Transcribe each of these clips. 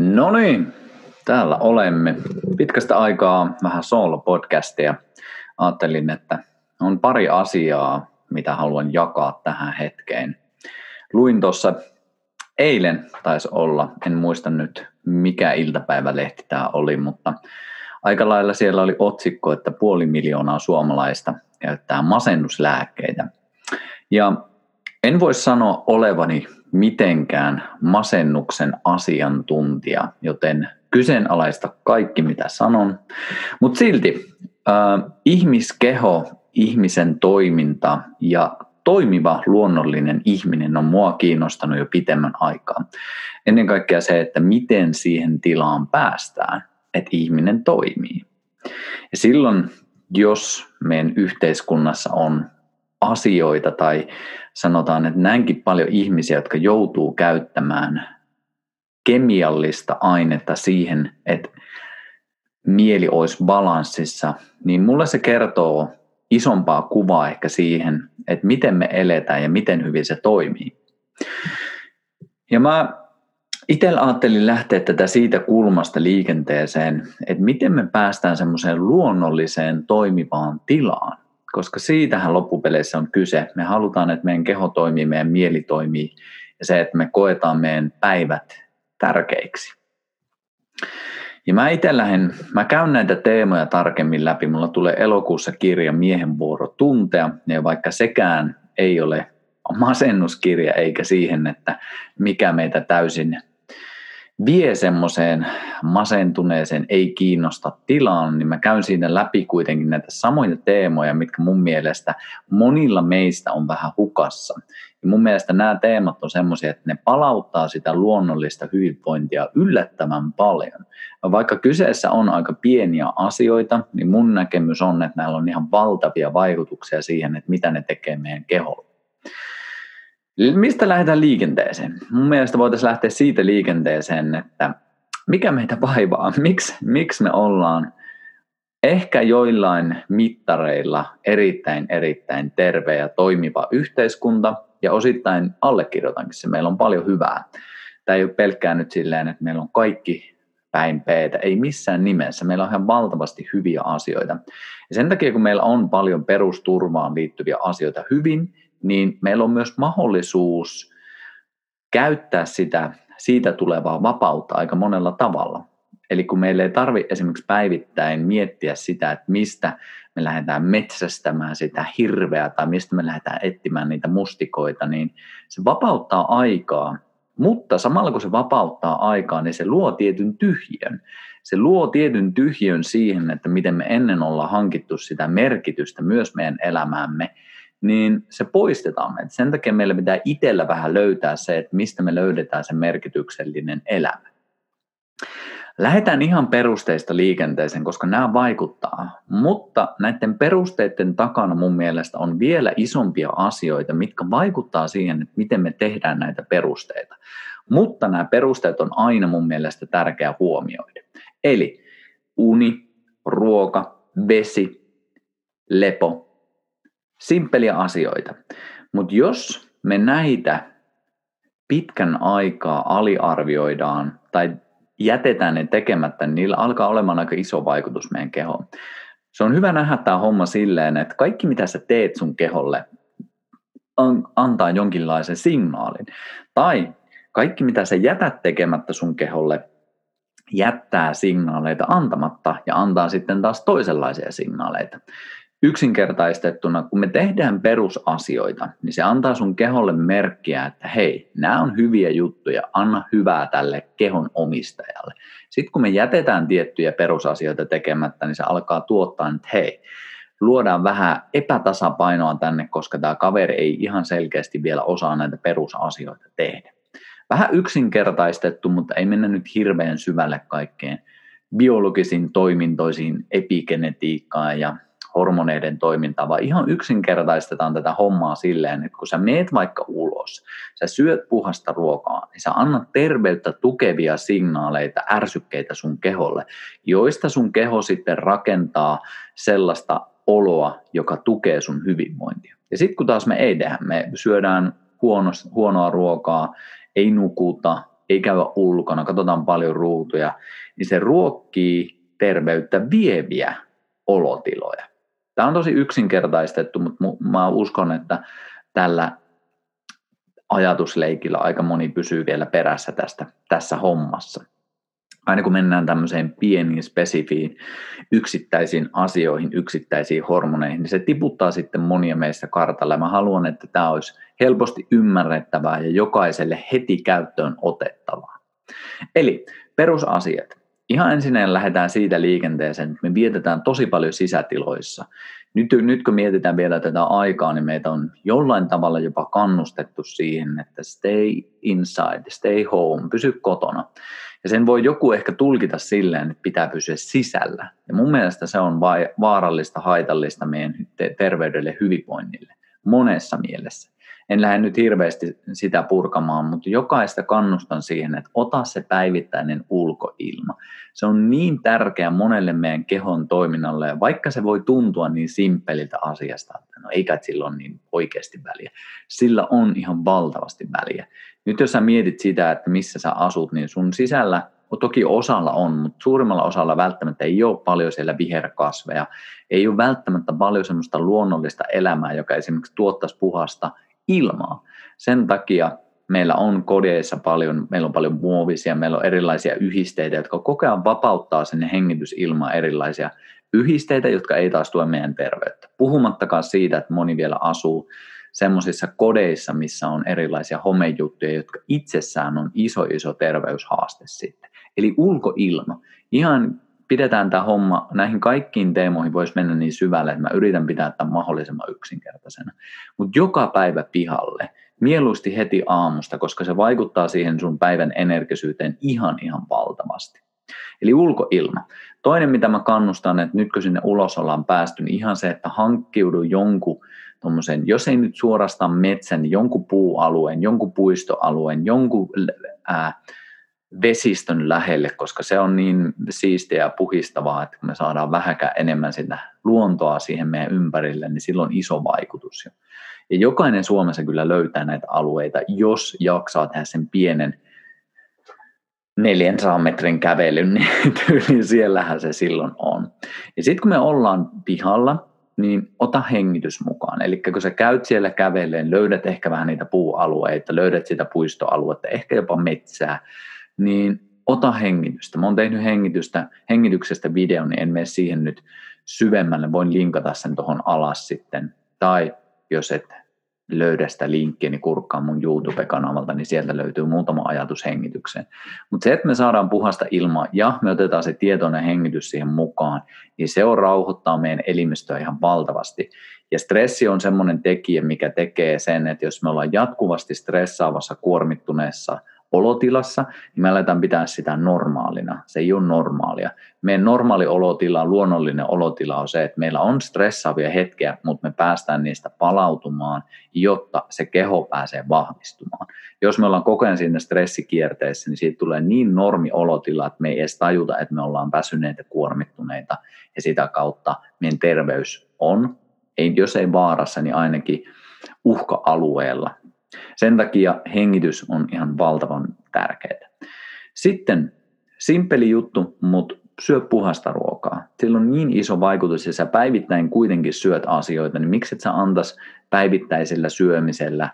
No niin, täällä olemme. Pitkästä aikaa vähän solo-podcastia. Ajattelin, että on pari asiaa, mitä haluan jakaa tähän hetkeen. Luin tuossa eilen, taisi olla, en muista nyt mikä iltapäivälehti tämä oli, mutta aika lailla siellä oli otsikko, että puoli miljoonaa suomalaista käyttää masennuslääkkeitä. Ja en voi sanoa olevani mitenkään masennuksen asiantuntija, joten kyseenalaista kaikki mitä sanon. Mutta silti äh, ihmiskeho, ihmisen toiminta ja toimiva luonnollinen ihminen on mua kiinnostanut jo pitemmän aikaa. Ennen kaikkea se, että miten siihen tilaan päästään, että ihminen toimii. Ja silloin, jos meidän yhteiskunnassa on asioita tai sanotaan, että näinkin paljon ihmisiä, jotka joutuu käyttämään kemiallista ainetta siihen, että mieli olisi balanssissa, niin mulle se kertoo isompaa kuvaa ehkä siihen, että miten me eletään ja miten hyvin se toimii. Ja mä itse ajattelin lähteä tätä siitä kulmasta liikenteeseen, että miten me päästään semmoiseen luonnolliseen toimivaan tilaan koska siitähän loppupeleissä on kyse. Me halutaan, että meidän keho toimii, meidän mieli toimii ja se, että me koetaan meidän päivät tärkeiksi. Ja mä itse lähden, mä käyn näitä teemoja tarkemmin läpi. Mulla tulee elokuussa kirja Miehen vuoro tuntea, ja vaikka sekään ei ole masennuskirja eikä siihen, että mikä meitä täysin vie semmoiseen masentuneeseen, ei kiinnosta tilaan, niin mä käyn siinä läpi kuitenkin näitä samoja teemoja, mitkä mun mielestä monilla meistä on vähän hukassa. Ja mun mielestä nämä teemat on semmoisia, että ne palauttaa sitä luonnollista hyvinvointia yllättävän paljon. Vaikka kyseessä on aika pieniä asioita, niin mun näkemys on, että näillä on ihan valtavia vaikutuksia siihen, että mitä ne tekee meidän keholle. Mistä lähdetään liikenteeseen? Mun mielestä voitaisiin lähteä siitä liikenteeseen, että mikä meitä vaivaa, miksi, miksi me ollaan ehkä joillain mittareilla erittäin erittäin terve ja toimiva yhteiskunta ja osittain allekirjoitankin se, meillä on paljon hyvää. Tämä ei ole pelkkää nyt silleen, että meillä on kaikki päin peetä, ei missään nimessä. Meillä on ihan valtavasti hyviä asioita. Ja sen takia, kun meillä on paljon perusturvaan liittyviä asioita hyvin, niin meillä on myös mahdollisuus käyttää sitä, siitä tulevaa vapautta aika monella tavalla. Eli kun meillä ei tarvitse esimerkiksi päivittäin miettiä sitä, että mistä me lähdetään metsästämään sitä hirveä tai mistä me lähdetään etsimään niitä mustikoita, niin se vapauttaa aikaa, mutta samalla kun se vapauttaa aikaa, niin se luo tietyn tyhjön. Se luo tietyn tyhjön siihen, että miten me ennen ollaan hankittu sitä merkitystä myös meidän elämäämme, niin se poistetaan meiltä. Sen takia meillä pitää itsellä vähän löytää se, että mistä me löydetään se merkityksellinen elämä. Lähdetään ihan perusteista liikenteeseen, koska nämä vaikuttaa, mutta näiden perusteiden takana mun mielestä on vielä isompia asioita, mitkä vaikuttaa siihen, että miten me tehdään näitä perusteita. Mutta nämä perusteet on aina mun mielestä tärkeää huomioida. Eli uni, ruoka, vesi, lepo, Simppeliä asioita. Mutta jos me näitä pitkän aikaa aliarvioidaan tai jätetään ne tekemättä, niin niillä alkaa olemaan aika iso vaikutus meidän kehoon. Se on hyvä nähdä tämä homma silleen, että kaikki mitä sä teet sun keholle antaa jonkinlaisen signaalin. Tai kaikki mitä sä jätät tekemättä sun keholle jättää signaaleita antamatta ja antaa sitten taas toisenlaisia signaaleita yksinkertaistettuna, kun me tehdään perusasioita, niin se antaa sun keholle merkkiä, että hei, nämä on hyviä juttuja, anna hyvää tälle kehon omistajalle. Sitten kun me jätetään tiettyjä perusasioita tekemättä, niin se alkaa tuottaa, että hei, luodaan vähän epätasapainoa tänne, koska tämä kaveri ei ihan selkeästi vielä osaa näitä perusasioita tehdä. Vähän yksinkertaistettu, mutta ei mennä nyt hirveän syvälle kaikkeen biologisiin toimintoisiin, epigenetiikkaan ja hormoneiden toimintaa, vaan ihan yksinkertaistetaan tätä hommaa silleen, että kun sä meet vaikka ulos, sä syöt puhasta ruokaa, niin sä annat terveyttä tukevia signaaleita, ärsykkeitä sun keholle, joista sun keho sitten rakentaa sellaista oloa, joka tukee sun hyvinvointia. Ja sitten kun taas me ei tehdä, me syödään huono, huonoa ruokaa, ei nukuta, ei käydä ulkona, katsotaan paljon ruutuja, niin se ruokkii terveyttä vieviä olotiloja. Tämä on tosi yksinkertaistettu, mutta mä uskon, että tällä ajatusleikillä aika moni pysyy vielä perässä tästä, tässä hommassa. Aina kun mennään tämmöiseen pieniin, spesifiin, yksittäisiin asioihin, yksittäisiin hormoneihin, niin se tiputtaa sitten monia meistä kartalle. Mä haluan, että tämä olisi helposti ymmärrettävää ja jokaiselle heti käyttöön otettavaa. Eli perusasiat. Ihan ensin lähdetään siitä liikenteeseen, että me vietetään tosi paljon sisätiloissa. Nyt, nyt kun mietitään vielä tätä aikaa, niin meitä on jollain tavalla jopa kannustettu siihen, että stay inside, stay home, pysy kotona. Ja sen voi joku ehkä tulkita silleen, että pitää pysyä sisällä. Ja mun mielestä se on vaarallista, haitallista meidän terveydelle, hyvinvoinnille, monessa mielessä en lähde nyt hirveästi sitä purkamaan, mutta jokaista kannustan siihen, että ota se päivittäinen ulkoilma. Se on niin tärkeä monelle meidän kehon toiminnalle, ja vaikka se voi tuntua niin simppeliltä asiasta, että no eikä sillä ole niin oikeasti väliä, sillä on ihan valtavasti väliä. Nyt jos sä mietit sitä, että missä sä asut, niin sun sisällä toki osalla on, mutta suurimmalla osalla välttämättä ei ole paljon siellä viherkasveja, ei ole välttämättä paljon semmoista luonnollista elämää, joka esimerkiksi tuottaisi puhasta ilmaa. Sen takia meillä on kodeissa paljon, meillä on paljon muovisia, meillä on erilaisia yhdisteitä, jotka koko ajan vapauttaa sinne hengitysilmaa erilaisia yhdisteitä, jotka ei taas tue meidän terveyttä. Puhumattakaan siitä, että moni vielä asuu semmoisissa kodeissa, missä on erilaisia homejuttuja, jotka itsessään on iso, iso terveyshaaste sitten. Eli ulkoilma. Ihan pidetään tämä homma, näihin kaikkiin teemoihin voisi mennä niin syvälle, että mä yritän pitää tämän mahdollisimman yksinkertaisena. Mutta joka päivä pihalle, mieluusti heti aamusta, koska se vaikuttaa siihen sun päivän energisyyteen ihan ihan valtavasti. Eli ulkoilma. Toinen, mitä mä kannustan, että nyt kun sinne ulos ollaan päästy, niin ihan se, että hankkiudu jonkun tommosen, jos ei nyt suorastaan metsän, niin jonkun puualueen, jonkun puistoalueen, jonkun ää, vesistön lähelle, koska se on niin siistiä ja puhistavaa, että kun me saadaan vähäkään enemmän sitä luontoa siihen meidän ympärille, niin silloin on iso vaikutus. Ja jokainen Suomessa kyllä löytää näitä alueita, jos jaksaa tehdä sen pienen 400 metrin kävelyn, niin tyyliin siellähän se silloin on. Ja sitten kun me ollaan pihalla, niin ota hengitys mukaan. Eli kun sä käyt siellä käveleen, löydät ehkä vähän niitä puualueita, löydät sitä puistoaluetta, ehkä jopa metsää, niin ota hengitystä. Mä oon tehnyt hengitystä, hengityksestä videon, niin en mene siihen nyt syvemmälle. Voin linkata sen tuohon alas sitten. Tai jos et löydä sitä linkkiä, niin kurkkaa mun YouTube-kanavalta, niin sieltä löytyy muutama ajatus hengitykseen. Mutta se, että me saadaan puhasta ilmaa ja me otetaan se tietoinen hengitys siihen mukaan, niin se on rauhoittaa meidän elimistöä ihan valtavasti. Ja stressi on semmoinen tekijä, mikä tekee sen, että jos me ollaan jatkuvasti stressaavassa, kuormittuneessa olotilassa, niin me aletaan pitää sitä normaalina. Se ei ole normaalia. Meidän normaali olotila, luonnollinen olotila on se, että meillä on stressaavia hetkiä, mutta me päästään niistä palautumaan, jotta se keho pääsee vahvistumaan. Jos me ollaan koko ajan siinä stressikierteessä, niin siitä tulee niin normi olotila, että me ei edes tajuta, että me ollaan väsyneitä, kuormittuneita ja sitä kautta meidän terveys on, ei, jos ei vaarassa, niin ainakin uhka-alueella sen takia hengitys on ihan valtavan tärkeää. Sitten simppeli juttu, mutta syö puhasta ruokaa. Sillä on niin iso vaikutus ja sä päivittäin kuitenkin syöt asioita, niin miksi et sä antas päivittäisellä syömisellä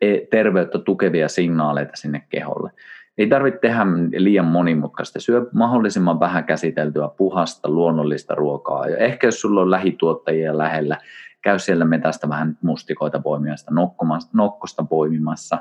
e, terveyttä tukevia signaaleita sinne keholle. Ei tarvitse tehdä liian monimutkaista. Syö mahdollisimman vähän käsiteltyä puhasta, luonnollista ruokaa. Ja ehkä jos sulla on lähituottajia lähellä, käy siellä metästä vähän mustikoita poimimassa, nokkosta poimimassa.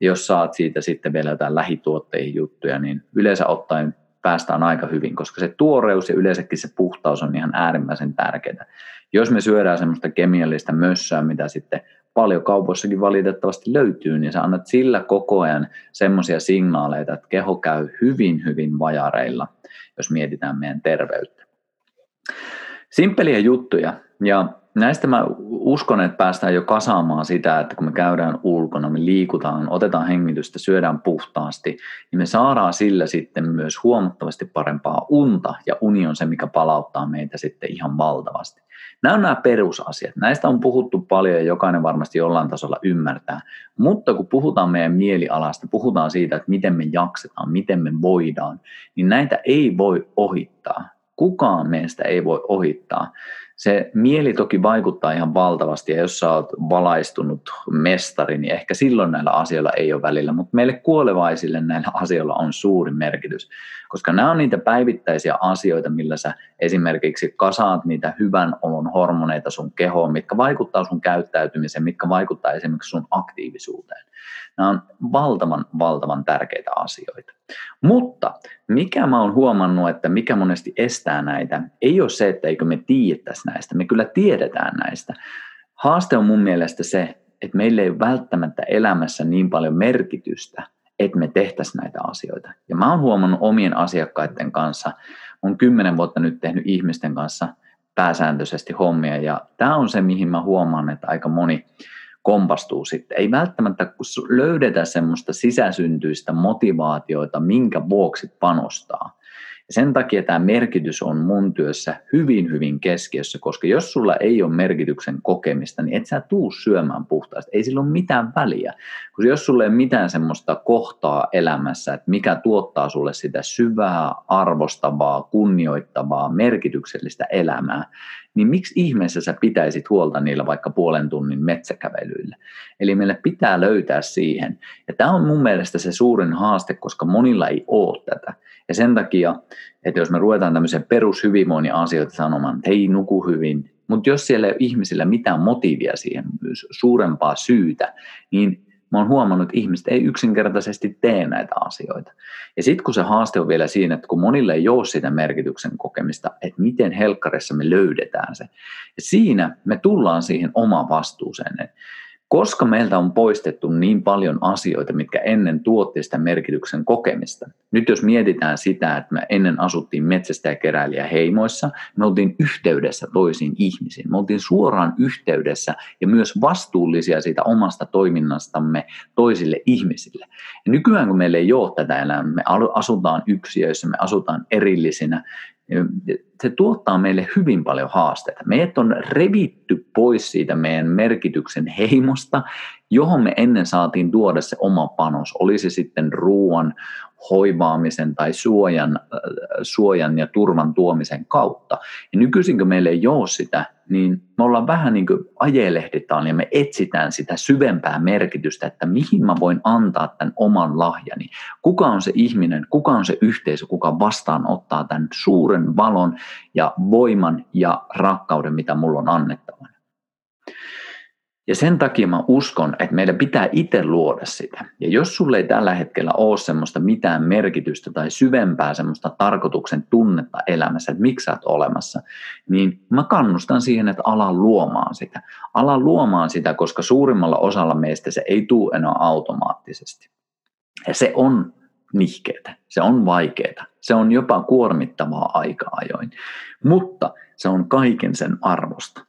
Jos saat siitä sitten vielä jotain lähituotteiden juttuja, niin yleensä ottaen päästään aika hyvin, koska se tuoreus ja yleensäkin se puhtaus on ihan äärimmäisen tärkeää. Jos me syödään semmoista kemiallista mössöä, mitä sitten paljon kaupoissakin valitettavasti löytyy, niin sä annat sillä koko ajan semmoisia signaaleita, että keho käy hyvin, hyvin vajareilla, jos mietitään meidän terveyttä. Simppeliä juttuja, ja näistä mä uskon, että päästään jo kasaamaan sitä, että kun me käydään ulkona, me liikutaan, otetaan hengitystä, syödään puhtaasti, niin me saadaan sillä sitten myös huomattavasti parempaa unta, ja uni on se, mikä palauttaa meitä sitten ihan valtavasti. Nämä on nämä perusasiat. Näistä on puhuttu paljon ja jokainen varmasti jollain tasolla ymmärtää. Mutta kun puhutaan meidän mielialasta, puhutaan siitä, että miten me jaksetaan, miten me voidaan, niin näitä ei voi ohittaa. Kukaan meistä ei voi ohittaa se mieli toki vaikuttaa ihan valtavasti ja jos sä oot valaistunut mestari, niin ehkä silloin näillä asioilla ei ole välillä, mutta meille kuolevaisille näillä asioilla on suuri merkitys, koska nämä on niitä päivittäisiä asioita, millä sä esimerkiksi kasaat niitä hyvän olon hormoneita sun kehoon, mitkä vaikuttaa sun käyttäytymiseen, mitkä vaikuttaa esimerkiksi sun aktiivisuuteen. Nämä on valtavan, valtavan tärkeitä asioita. Mutta mikä mä oon huomannut, että mikä monesti estää näitä, ei ole se, että eikö me tiedettäisi näistä. Me kyllä tiedetään näistä. Haaste on mun mielestä se, että meillä ei ole välttämättä elämässä niin paljon merkitystä, että me tehtäisiin näitä asioita. Ja mä oon huomannut omien asiakkaiden kanssa, on kymmenen vuotta nyt tehnyt ihmisten kanssa pääsääntöisesti hommia, ja tämä on se, mihin mä huomaan, että aika moni kompastuu sitten. Ei välttämättä löydetä semmoista sisäsyntyistä motivaatioita, minkä vuoksi panostaa. Ja sen takia tämä merkitys on mun työssä hyvin, hyvin keskiössä, koska jos sulla ei ole merkityksen kokemista, niin et sä tuu syömään puhtaasti. Ei sillä ole mitään väliä. Koska jos sulla ei ole mitään semmoista kohtaa elämässä, että mikä tuottaa sulle sitä syvää, arvostavaa, kunnioittavaa, merkityksellistä elämää, niin miksi ihmeessä sä pitäisit huolta niillä vaikka puolen tunnin metsäkävelyillä? Eli meille pitää löytää siihen. Ja tämä on mun mielestä se suurin haaste, koska monilla ei ole tätä. Ja sen takia, että jos me ruvetaan tämmöisen perushyvinvoinnin asioita sanomaan, että hei, nuku hyvin, mutta jos siellä ei ole ihmisillä mitään motiivia siihen, suurempaa syytä, niin mä oon huomannut, että ihmiset ei yksinkertaisesti tee näitä asioita. Ja sitten kun se haaste on vielä siinä, että kun monille ei ole sitä merkityksen kokemista, että miten helkkarissa me löydetään se. Ja siinä me tullaan siihen omaan vastuuseen koska meiltä on poistettu niin paljon asioita, mitkä ennen tuotti sitä merkityksen kokemista. Nyt jos mietitään sitä, että me ennen asuttiin metsästä ja keräilijä heimoissa, me oltiin yhteydessä toisiin ihmisiin. Me oltiin suoraan yhteydessä ja myös vastuullisia siitä omasta toiminnastamme toisille ihmisille. Ja nykyään kun meillä ei ole tätä elämää, me asutaan yksiöissä, me asutaan erillisinä, se tuottaa meille hyvin paljon haasteita. Meidät on revitty pois siitä meidän merkityksen heimosta, johon me ennen saatiin tuoda se oma panos. Oli se sitten ruoan, hoivaamisen tai suojan, äh, suojan ja turvan tuomisen kautta. Ja nykyisin kun meillä ei ole sitä, niin me ollaan vähän niin kuin ajelehditaan ja me etsitään sitä syvempää merkitystä, että mihin mä voin antaa tämän oman lahjani. Kuka on se ihminen, kuka on se yhteisö, kuka vastaanottaa tämän suuren valon ja voiman ja rakkauden, mitä mulla on annettavana. Ja sen takia mä uskon, että meidän pitää itse luoda sitä. Ja jos sulle ei tällä hetkellä ole semmoista mitään merkitystä tai syvempää semmoista tarkoituksen tunnetta elämässä, että miksi sä oot olemassa, niin mä kannustan siihen, että ala luomaan sitä. Ala luomaan sitä, koska suurimmalla osalla meistä se ei tule enää automaattisesti. Ja se on nihkeetä, se on vaikeaa, se on jopa kuormittavaa aika ajoin, mutta se on kaiken sen arvosta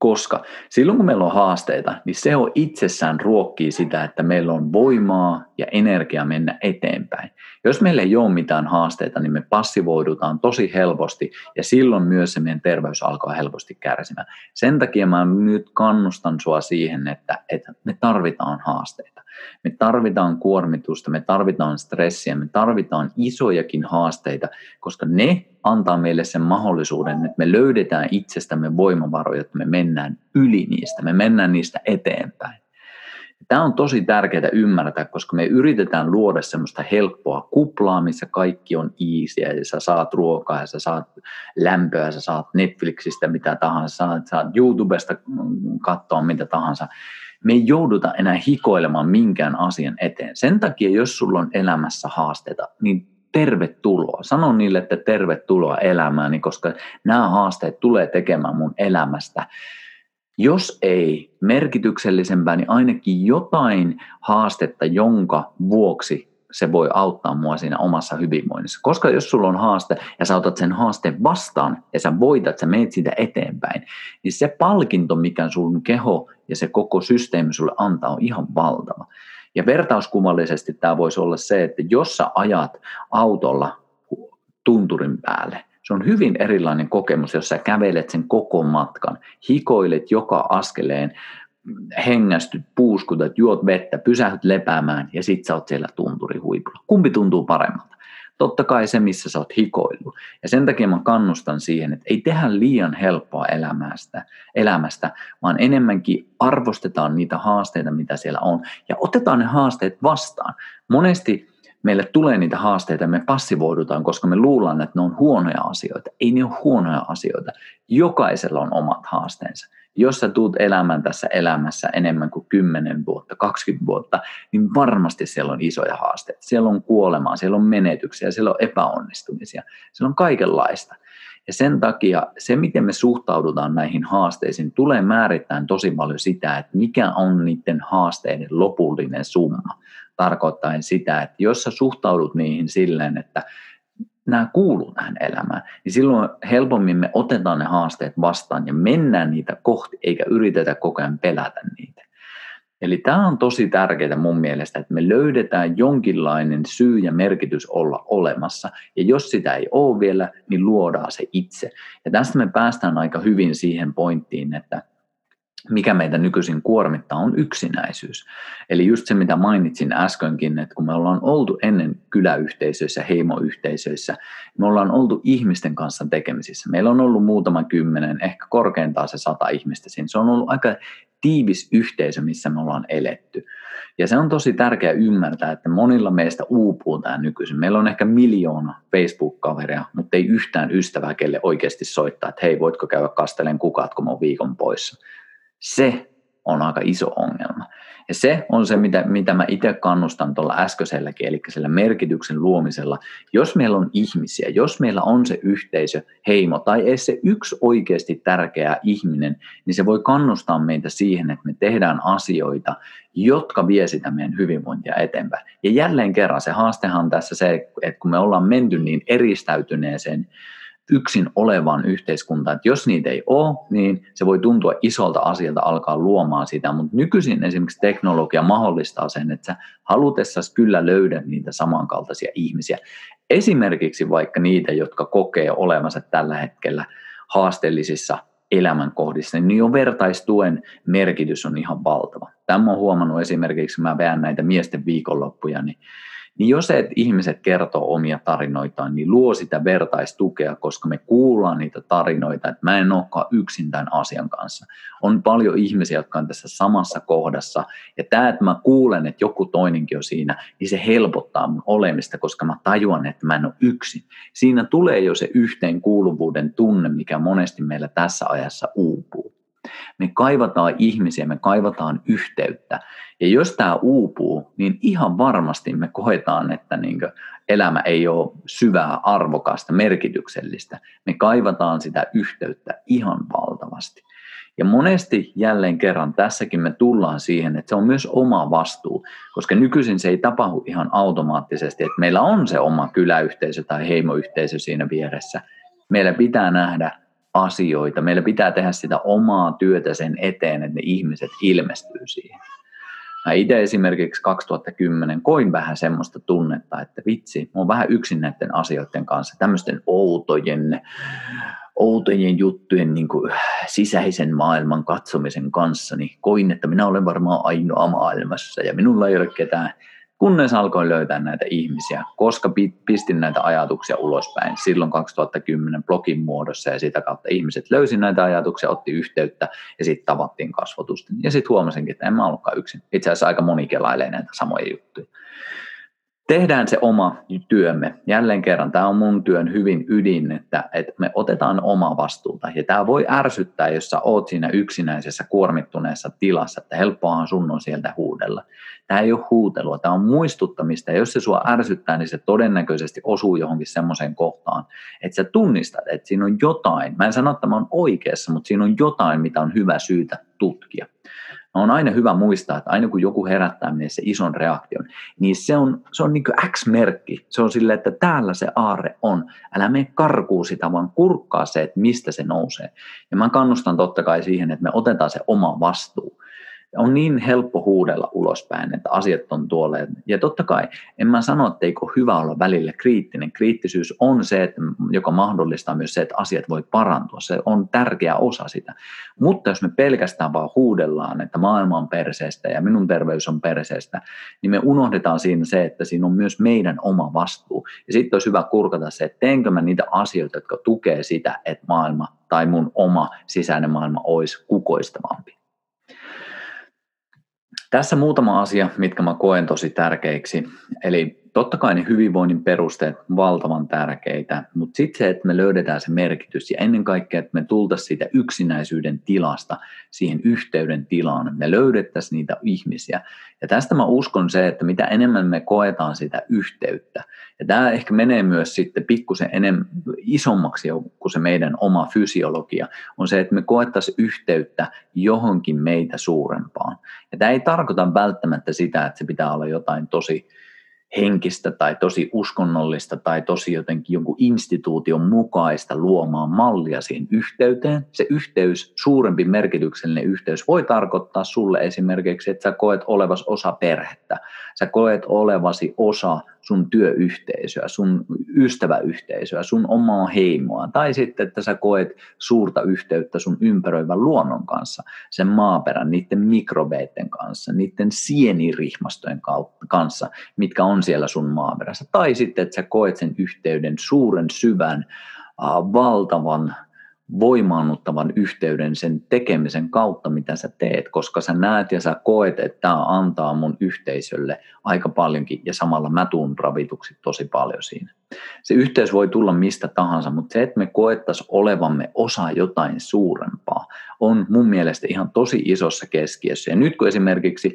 koska silloin kun meillä on haasteita, niin se on itsessään ruokkii sitä, että meillä on voimaa ja energiaa mennä eteenpäin. Jos meillä ei ole mitään haasteita, niin me passivoidutaan tosi helposti ja silloin myös se meidän terveys alkaa helposti kärsimään. Sen takia mä nyt kannustan sua siihen, että, että me tarvitaan haasteita. Me tarvitaan kuormitusta, me tarvitaan stressiä, me tarvitaan isojakin haasteita, koska ne antaa meille sen mahdollisuuden, että me löydetään itsestämme voimavaroja, että me mennään yli niistä, me mennään niistä eteenpäin. Tämä on tosi tärkeää ymmärtää, koska me yritetään luoda semmoista helppoa kuplaa, missä kaikki on easy ja sä saat ruokaa ja sä saat lämpöä, sä saat Netflixistä mitä tahansa, saat, saat YouTubesta katsoa mitä tahansa. Me ei jouduta enää hikoilemaan minkään asian eteen. Sen takia, jos sulla on elämässä haasteita, niin tervetuloa. Sanon niille, että tervetuloa elämääni, koska nämä haasteet tulee tekemään mun elämästä. Jos ei merkityksellisempää, niin ainakin jotain haastetta, jonka vuoksi se voi auttaa mua siinä omassa hyvinvoinnissa. Koska jos sulla on haaste ja sä otat sen haasteen vastaan ja sä voitat, sä meet siitä eteenpäin, niin se palkinto, mikä sun keho ja se koko systeemi sulle antaa, on ihan valtava. Ja vertauskuvallisesti tämä voisi olla se, että jos sä ajat autolla tunturin päälle, se on hyvin erilainen kokemus, jos sä kävelet sen koko matkan, hikoilet joka askeleen, hengästyt, puuskutat, juot vettä, pysähdyt lepäämään ja sit sä oot siellä tunturihuipulla. Kumpi tuntuu paremmalta? Totta kai se, missä sä oot hikoillut. Ja sen takia mä kannustan siihen, että ei tehdä liian helppoa elämästä, elämästä, vaan enemmänkin arvostetaan niitä haasteita, mitä siellä on. Ja otetaan ne haasteet vastaan. Monesti meille tulee niitä haasteita ja me passivoidutaan, koska me luullaan, että ne on huonoja asioita. Ei ne ole huonoja asioita. Jokaisella on omat haasteensa jos sä tuut elämään tässä elämässä enemmän kuin 10 vuotta, 20 vuotta, niin varmasti siellä on isoja haasteita. Siellä on kuolemaa, siellä on menetyksiä, siellä on epäonnistumisia, siellä on kaikenlaista. Ja sen takia se, miten me suhtaudutaan näihin haasteisiin, tulee määrittämään tosi paljon sitä, että mikä on niiden haasteiden lopullinen summa. Tarkoittaen sitä, että jos sä suhtaudut niihin silleen, että nämä kuuluu tähän elämään, niin silloin helpommin me otetaan ne haasteet vastaan ja mennään niitä kohti, eikä yritetä koko ajan pelätä niitä. Eli tämä on tosi tärkeää mun mielestä, että me löydetään jonkinlainen syy ja merkitys olla olemassa. Ja jos sitä ei ole vielä, niin luodaan se itse. Ja tästä me päästään aika hyvin siihen pointtiin, että mikä meitä nykyisin kuormittaa, on yksinäisyys. Eli just se, mitä mainitsin äskenkin, että kun me ollaan oltu ennen kyläyhteisöissä, heimoyhteisöissä, me ollaan oltu ihmisten kanssa tekemisissä. Meillä on ollut muutama kymmenen, ehkä korkeintaan se sata ihmistä siinä. Se on ollut aika tiivis yhteisö, missä me ollaan eletty. Ja se on tosi tärkeää ymmärtää, että monilla meistä uupuu tämä nykyisin. Meillä on ehkä miljoona Facebook-kaveria, mutta ei yhtään ystävää, kelle oikeasti soittaa, että hei, voitko käydä kastelen kukat, kun mä oon viikon poissa se on aika iso ongelma. Ja se on se, mitä, mitä mä itse kannustan tuolla äskeiselläkin, eli sillä merkityksen luomisella. Jos meillä on ihmisiä, jos meillä on se yhteisö, heimo tai edes se yksi oikeasti tärkeä ihminen, niin se voi kannustaa meitä siihen, että me tehdään asioita, jotka vie sitä meidän hyvinvointia eteenpäin. Ja jälleen kerran se haastehan tässä se, että kun me ollaan menty niin eristäytyneeseen yksin olevaan yhteiskuntaan. Että jos niitä ei ole, niin se voi tuntua isolta asialta alkaa luomaan sitä, mutta nykyisin esimerkiksi teknologia mahdollistaa sen, että sä halutessasi kyllä löydät niitä samankaltaisia ihmisiä. Esimerkiksi vaikka niitä, jotka kokee olevansa tällä hetkellä haasteellisissa elämänkohdissa, niin jo vertaistuen merkitys on ihan valtava. Tämä on huomannut esimerkiksi, kun mä veän näitä miesten viikonloppuja, niin niin jos että ihmiset kertoo omia tarinoitaan, niin luo sitä vertaistukea, koska me kuullaan niitä tarinoita, että mä en olekaan yksin tämän asian kanssa. On paljon ihmisiä, jotka on tässä samassa kohdassa, ja tämä, että mä kuulen, että joku toinenkin on siinä, niin se helpottaa mun olemista, koska mä tajuan, että mä en ole yksin. Siinä tulee jo se yhteenkuuluvuuden tunne, mikä monesti meillä tässä ajassa uupuu. Me kaivataan ihmisiä, me kaivataan yhteyttä. Ja jos tämä uupuu, niin ihan varmasti me koetaan, että niin elämä ei ole syvää, arvokasta, merkityksellistä. Me kaivataan sitä yhteyttä ihan valtavasti. Ja monesti jälleen kerran tässäkin me tullaan siihen, että se on myös oma vastuu, koska nykyisin se ei tapahdu ihan automaattisesti, että meillä on se oma kyläyhteisö tai heimoyhteisö siinä vieressä. Meillä pitää nähdä asioita. Meillä pitää tehdä sitä omaa työtä sen eteen, että ne ihmiset ilmestyy siihen. Mä itse esimerkiksi 2010 koin vähän semmoista tunnetta, että vitsi, mä oon vähän yksin näiden asioiden kanssa, tämmöisten outojen, outojen juttujen niin kuin sisäisen maailman katsomisen kanssa, niin koin, että minä olen varmaan ainoa maailmassa ja minulla ei ole ketään kunnes alkoin löytää näitä ihmisiä, koska pistin näitä ajatuksia ulospäin silloin 2010 blogin muodossa ja sitä kautta ihmiset löysi näitä ajatuksia, otti yhteyttä ja sitten tavattiin kasvotusten. Ja sitten huomasinkin, että en mä ollutkaan yksin. Itse asiassa aika moni kelailee näitä samoja juttuja tehdään se oma työmme. Jälleen kerran, tämä on mun työn hyvin ydin, että, että me otetaan oma vastuuta. Ja tämä voi ärsyttää, jos sä oot siinä yksinäisessä kuormittuneessa tilassa, että helppoahan sun on sieltä huudella. Tämä ei ole huutelua, tämä on muistuttamista. Ja jos se sua ärsyttää, niin se todennäköisesti osuu johonkin semmoiseen kohtaan, että sä tunnistat, että siinä on jotain. Mä en sano, että mä oon oikeassa, mutta siinä on jotain, mitä on hyvä syytä tutkia. On aina hyvä muistaa, että aina kun joku herättää se ison reaktion, niin se on, se on niin X-merkki. Se on silleen, että täällä se aarre on. Älä mene karkuun sitä, vaan kurkkaa se, että mistä se nousee. Ja mä kannustan totta kai siihen, että me otetaan se oma vastuu on niin helppo huudella ulospäin, että asiat on tuolla. Ja totta kai, en mä sano, että eikö hyvä olla välillä kriittinen. Kriittisyys on se, että, joka mahdollistaa myös se, että asiat voi parantua. Se on tärkeä osa sitä. Mutta jos me pelkästään vaan huudellaan, että maailma on perseestä ja minun terveys on perseestä, niin me unohdetaan siinä se, että siinä on myös meidän oma vastuu. Ja sitten olisi hyvä kurkata se, että teenkö mä niitä asioita, jotka tukee sitä, että maailma tai mun oma sisäinen maailma olisi kukoistavampi. Tässä muutama asia, mitkä mä koen tosi tärkeiksi. Eli totta kai ne hyvinvoinnin perusteet valtavan tärkeitä, mutta sitten se, että me löydetään se merkitys ja ennen kaikkea, että me tultaisiin siitä yksinäisyyden tilasta siihen yhteyden tilaan, me löydettäisiin niitä ihmisiä. Ja tästä mä uskon se, että mitä enemmän me koetaan sitä yhteyttä, ja tämä ehkä menee myös sitten pikkusen enemmän isommaksi kuin se meidän oma fysiologia, on se, että me koettaisiin yhteyttä johonkin meitä suurempaan. Ja tämä ei tarkoita välttämättä sitä, että se pitää olla jotain tosi henkistä tai tosi uskonnollista tai tosi jotenkin jonkun instituution mukaista luomaan mallia siihen yhteyteen. Se yhteys, suurempi merkityksellinen yhteys voi tarkoittaa sulle esimerkiksi, että sä koet olevas osa perhettä, sä koet olevasi osa sun työyhteisöä, sun ystäväyhteisöä, sun omaa heimoa, tai sitten, että sä koet suurta yhteyttä sun ympäröivän luonnon kanssa, sen maaperän, niiden mikrobeiden kanssa, niiden sienirihmastojen kanssa, mitkä on siellä sun maaperässä, tai sitten, että sä koet sen yhteyden suuren, syvän, valtavan voimaannuttavan yhteyden sen tekemisen kautta, mitä sä teet, koska sä näet ja sä koet, että tämä antaa mun yhteisölle aika paljonkin ja samalla mä tuun ravituksi tosi paljon siinä. Se yhteys voi tulla mistä tahansa, mutta se, että me koettaisiin olevamme osa jotain suurempaa, on mun mielestä ihan tosi isossa keskiössä. Ja nyt kun esimerkiksi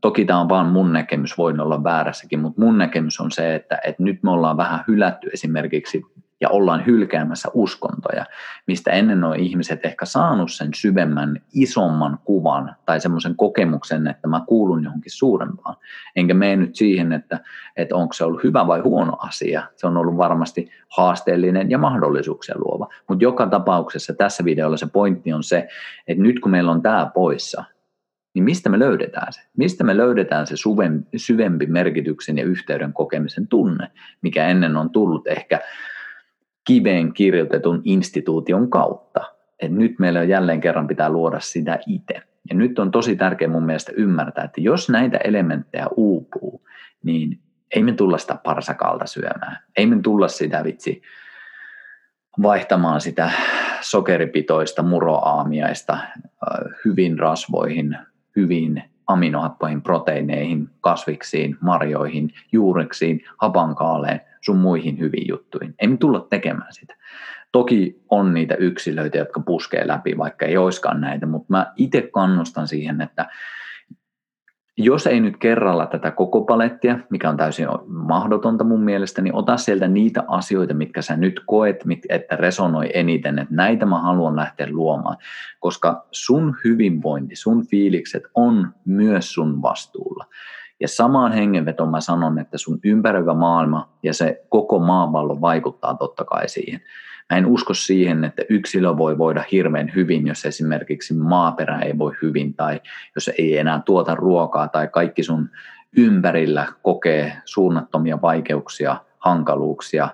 toki tämä on vaan mun näkemys, voin olla väärässäkin, mutta mun näkemys on se, että, että nyt me ollaan vähän hylätty esimerkiksi ja ollaan hylkäämässä uskontoja, mistä ennen nuo ihmiset ehkä saanut sen syvemmän, isomman kuvan tai semmoisen kokemuksen, että mä kuulun johonkin suurempaan. Enkä mene nyt siihen, että, että onko se ollut hyvä vai huono asia. Se on ollut varmasti haasteellinen ja mahdollisuuksia luova. Mutta joka tapauksessa tässä videolla se pointti on se, että nyt kun meillä on tämä poissa, niin mistä me löydetään se? Mistä me löydetään se syvempi merkityksen ja yhteyden kokemisen tunne, mikä ennen on tullut ehkä kiveen kirjoitetun instituution kautta. Et nyt meillä jälleen kerran pitää luoda sitä itse. Ja nyt on tosi tärkeää mun mielestä ymmärtää, että jos näitä elementtejä uupuu, niin ei me tulla sitä parsakalta syömään. Ei me tulla sitä vitsi vaihtamaan sitä sokeripitoista muroaamiaista hyvin rasvoihin, hyvin aminohappoihin, proteiineihin, kasviksiin, marjoihin, juureksiin, hapankaaleen, sun muihin hyviin juttuihin. Ei me tulla tekemään sitä. Toki on niitä yksilöitä, jotka puskee läpi, vaikka ei oiskaan näitä, mutta mä itse kannustan siihen, että jos ei nyt kerralla tätä koko palettia, mikä on täysin mahdotonta mun mielestä, niin ota sieltä niitä asioita, mitkä sä nyt koet, että resonoi eniten, että näitä mä haluan lähteä luomaan, koska sun hyvinvointi, sun fiilikset on myös sun vastuulla. Ja samaan hengenvetoon mä sanon, että sun ympäröivä maailma ja se koko maapallo vaikuttaa totta kai siihen. Mä en usko siihen, että yksilö voi voida hirveän hyvin, jos esimerkiksi maaperä ei voi hyvin tai jos ei enää tuota ruokaa tai kaikki sun ympärillä kokee suunnattomia vaikeuksia, hankaluuksia,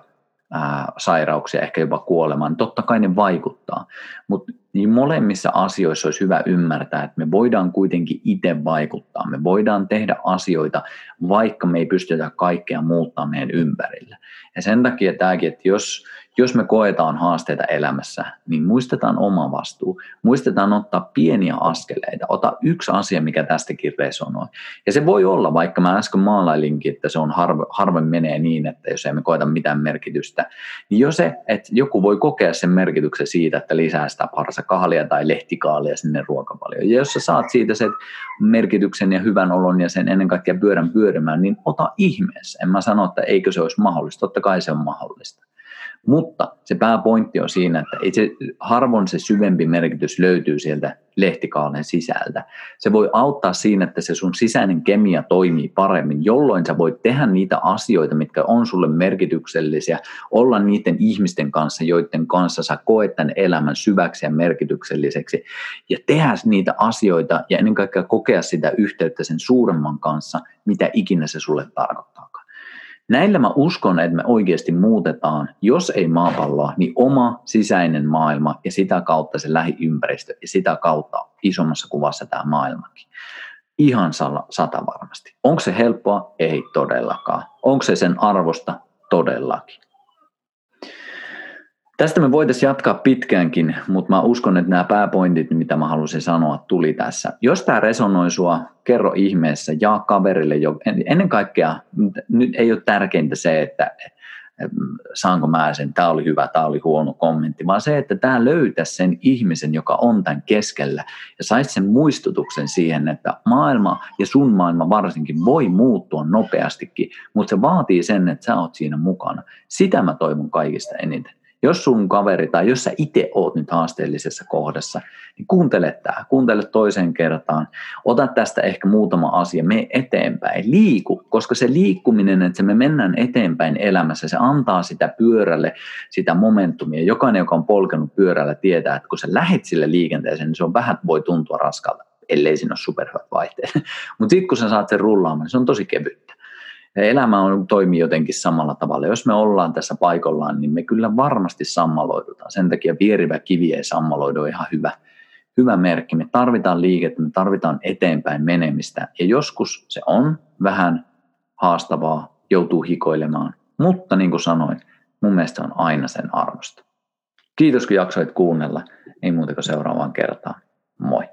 ää, sairauksia, ehkä jopa kuolemaan. Totta kai ne vaikuttaa, mutta niin molemmissa asioissa olisi hyvä ymmärtää, että me voidaan kuitenkin itse vaikuttaa. Me voidaan tehdä asioita, vaikka me ei pystytä kaikkea muuttaa meidän ympärillä. Ja sen takia tämäkin, että jos, jos me koetaan haasteita elämässä, niin muistetaan oma vastuu. Muistetaan ottaa pieniä askeleita. Ota yksi asia, mikä tästäkin resonoi. Ja se voi olla, vaikka mä äsken maalailinkin, että se on harve, harve menee niin, että jos emme koeta mitään merkitystä, niin jo se, että joku voi kokea sen merkityksen siitä, että lisää sitä parsakaalia tai lehtikaalia sinne ruokavalioon. Ja jos sä saat siitä sen merkityksen ja hyvän olon ja sen ennen kaikkea pyörän pyörimään, niin ota ihmeessä. En mä sano, että eikö se olisi mahdollista. Totta kai se on mahdollista. Mutta se pääpointti on siinä, että ei se, harvoin se syvempi merkitys löytyy sieltä lehtikaalen sisältä. Se voi auttaa siinä, että se sun sisäinen kemia toimii paremmin, jolloin sä voit tehdä niitä asioita, mitkä on sulle merkityksellisiä, olla niiden ihmisten kanssa, joiden kanssa sä koet tämän elämän syväksi ja merkitykselliseksi, ja tehdä niitä asioita ja ennen kaikkea kokea sitä yhteyttä sen suuremman kanssa, mitä ikinä se sulle tarkoittaa. Näillä mä uskon, että me oikeasti muutetaan, jos ei maapalloa, niin oma sisäinen maailma ja sitä kautta se lähiympäristö ja sitä kautta isommassa kuvassa tämä maailmakin. Ihan sata varmasti. Onko se helppoa? Ei todellakaan. Onko se sen arvosta? Todellakin. Tästä me voitaisiin jatkaa pitkäänkin, mutta mä uskon, että nämä pääpointit, mitä mä halusin sanoa, tuli tässä. Jos tämä resonoi sua, kerro ihmeessä, jaa kaverille. Jo. Ennen kaikkea nyt ei ole tärkeintä se, että saanko mä sen, tämä oli hyvä, tämä oli huono kommentti, vaan se, että tämä löytäisi sen ihmisen, joka on tämän keskellä ja saisi sen muistutuksen siihen, että maailma ja sun maailma varsinkin voi muuttua nopeastikin, mutta se vaatii sen, että sä oot siinä mukana. Sitä mä toivon kaikista eniten. Jos sun kaveri tai jos sä itse oot nyt haasteellisessa kohdassa, niin kuuntele tämä, kuuntele toisen kertaan. Ota tästä ehkä muutama asia, me eteenpäin, liiku, koska se liikkuminen, että me mennään eteenpäin elämässä, se antaa sitä pyörälle sitä momentumia. Jokainen, joka on polkenut pyörällä, tietää, että kun sä lähet sille liikenteeseen, niin se on vähän voi tuntua raskalta, ellei siinä ole superhyvät vaihteet. Mutta sitten kun sä saat sen rullaamaan, niin se on tosi kevyttä elämä on, toimii jotenkin samalla tavalla. Jos me ollaan tässä paikallaan, niin me kyllä varmasti sammaloidutaan. Sen takia vierivä kivi ei sammaloidu ihan hyvä, hyvä merkki. Me tarvitaan liikettä, me tarvitaan eteenpäin menemistä. Ja joskus se on vähän haastavaa, joutuu hikoilemaan. Mutta niin kuin sanoin, mun mielestä on aina sen arvosta. Kiitos kun jaksoit kuunnella. Ei muuta kuin seuraavaan kertaan. Moi.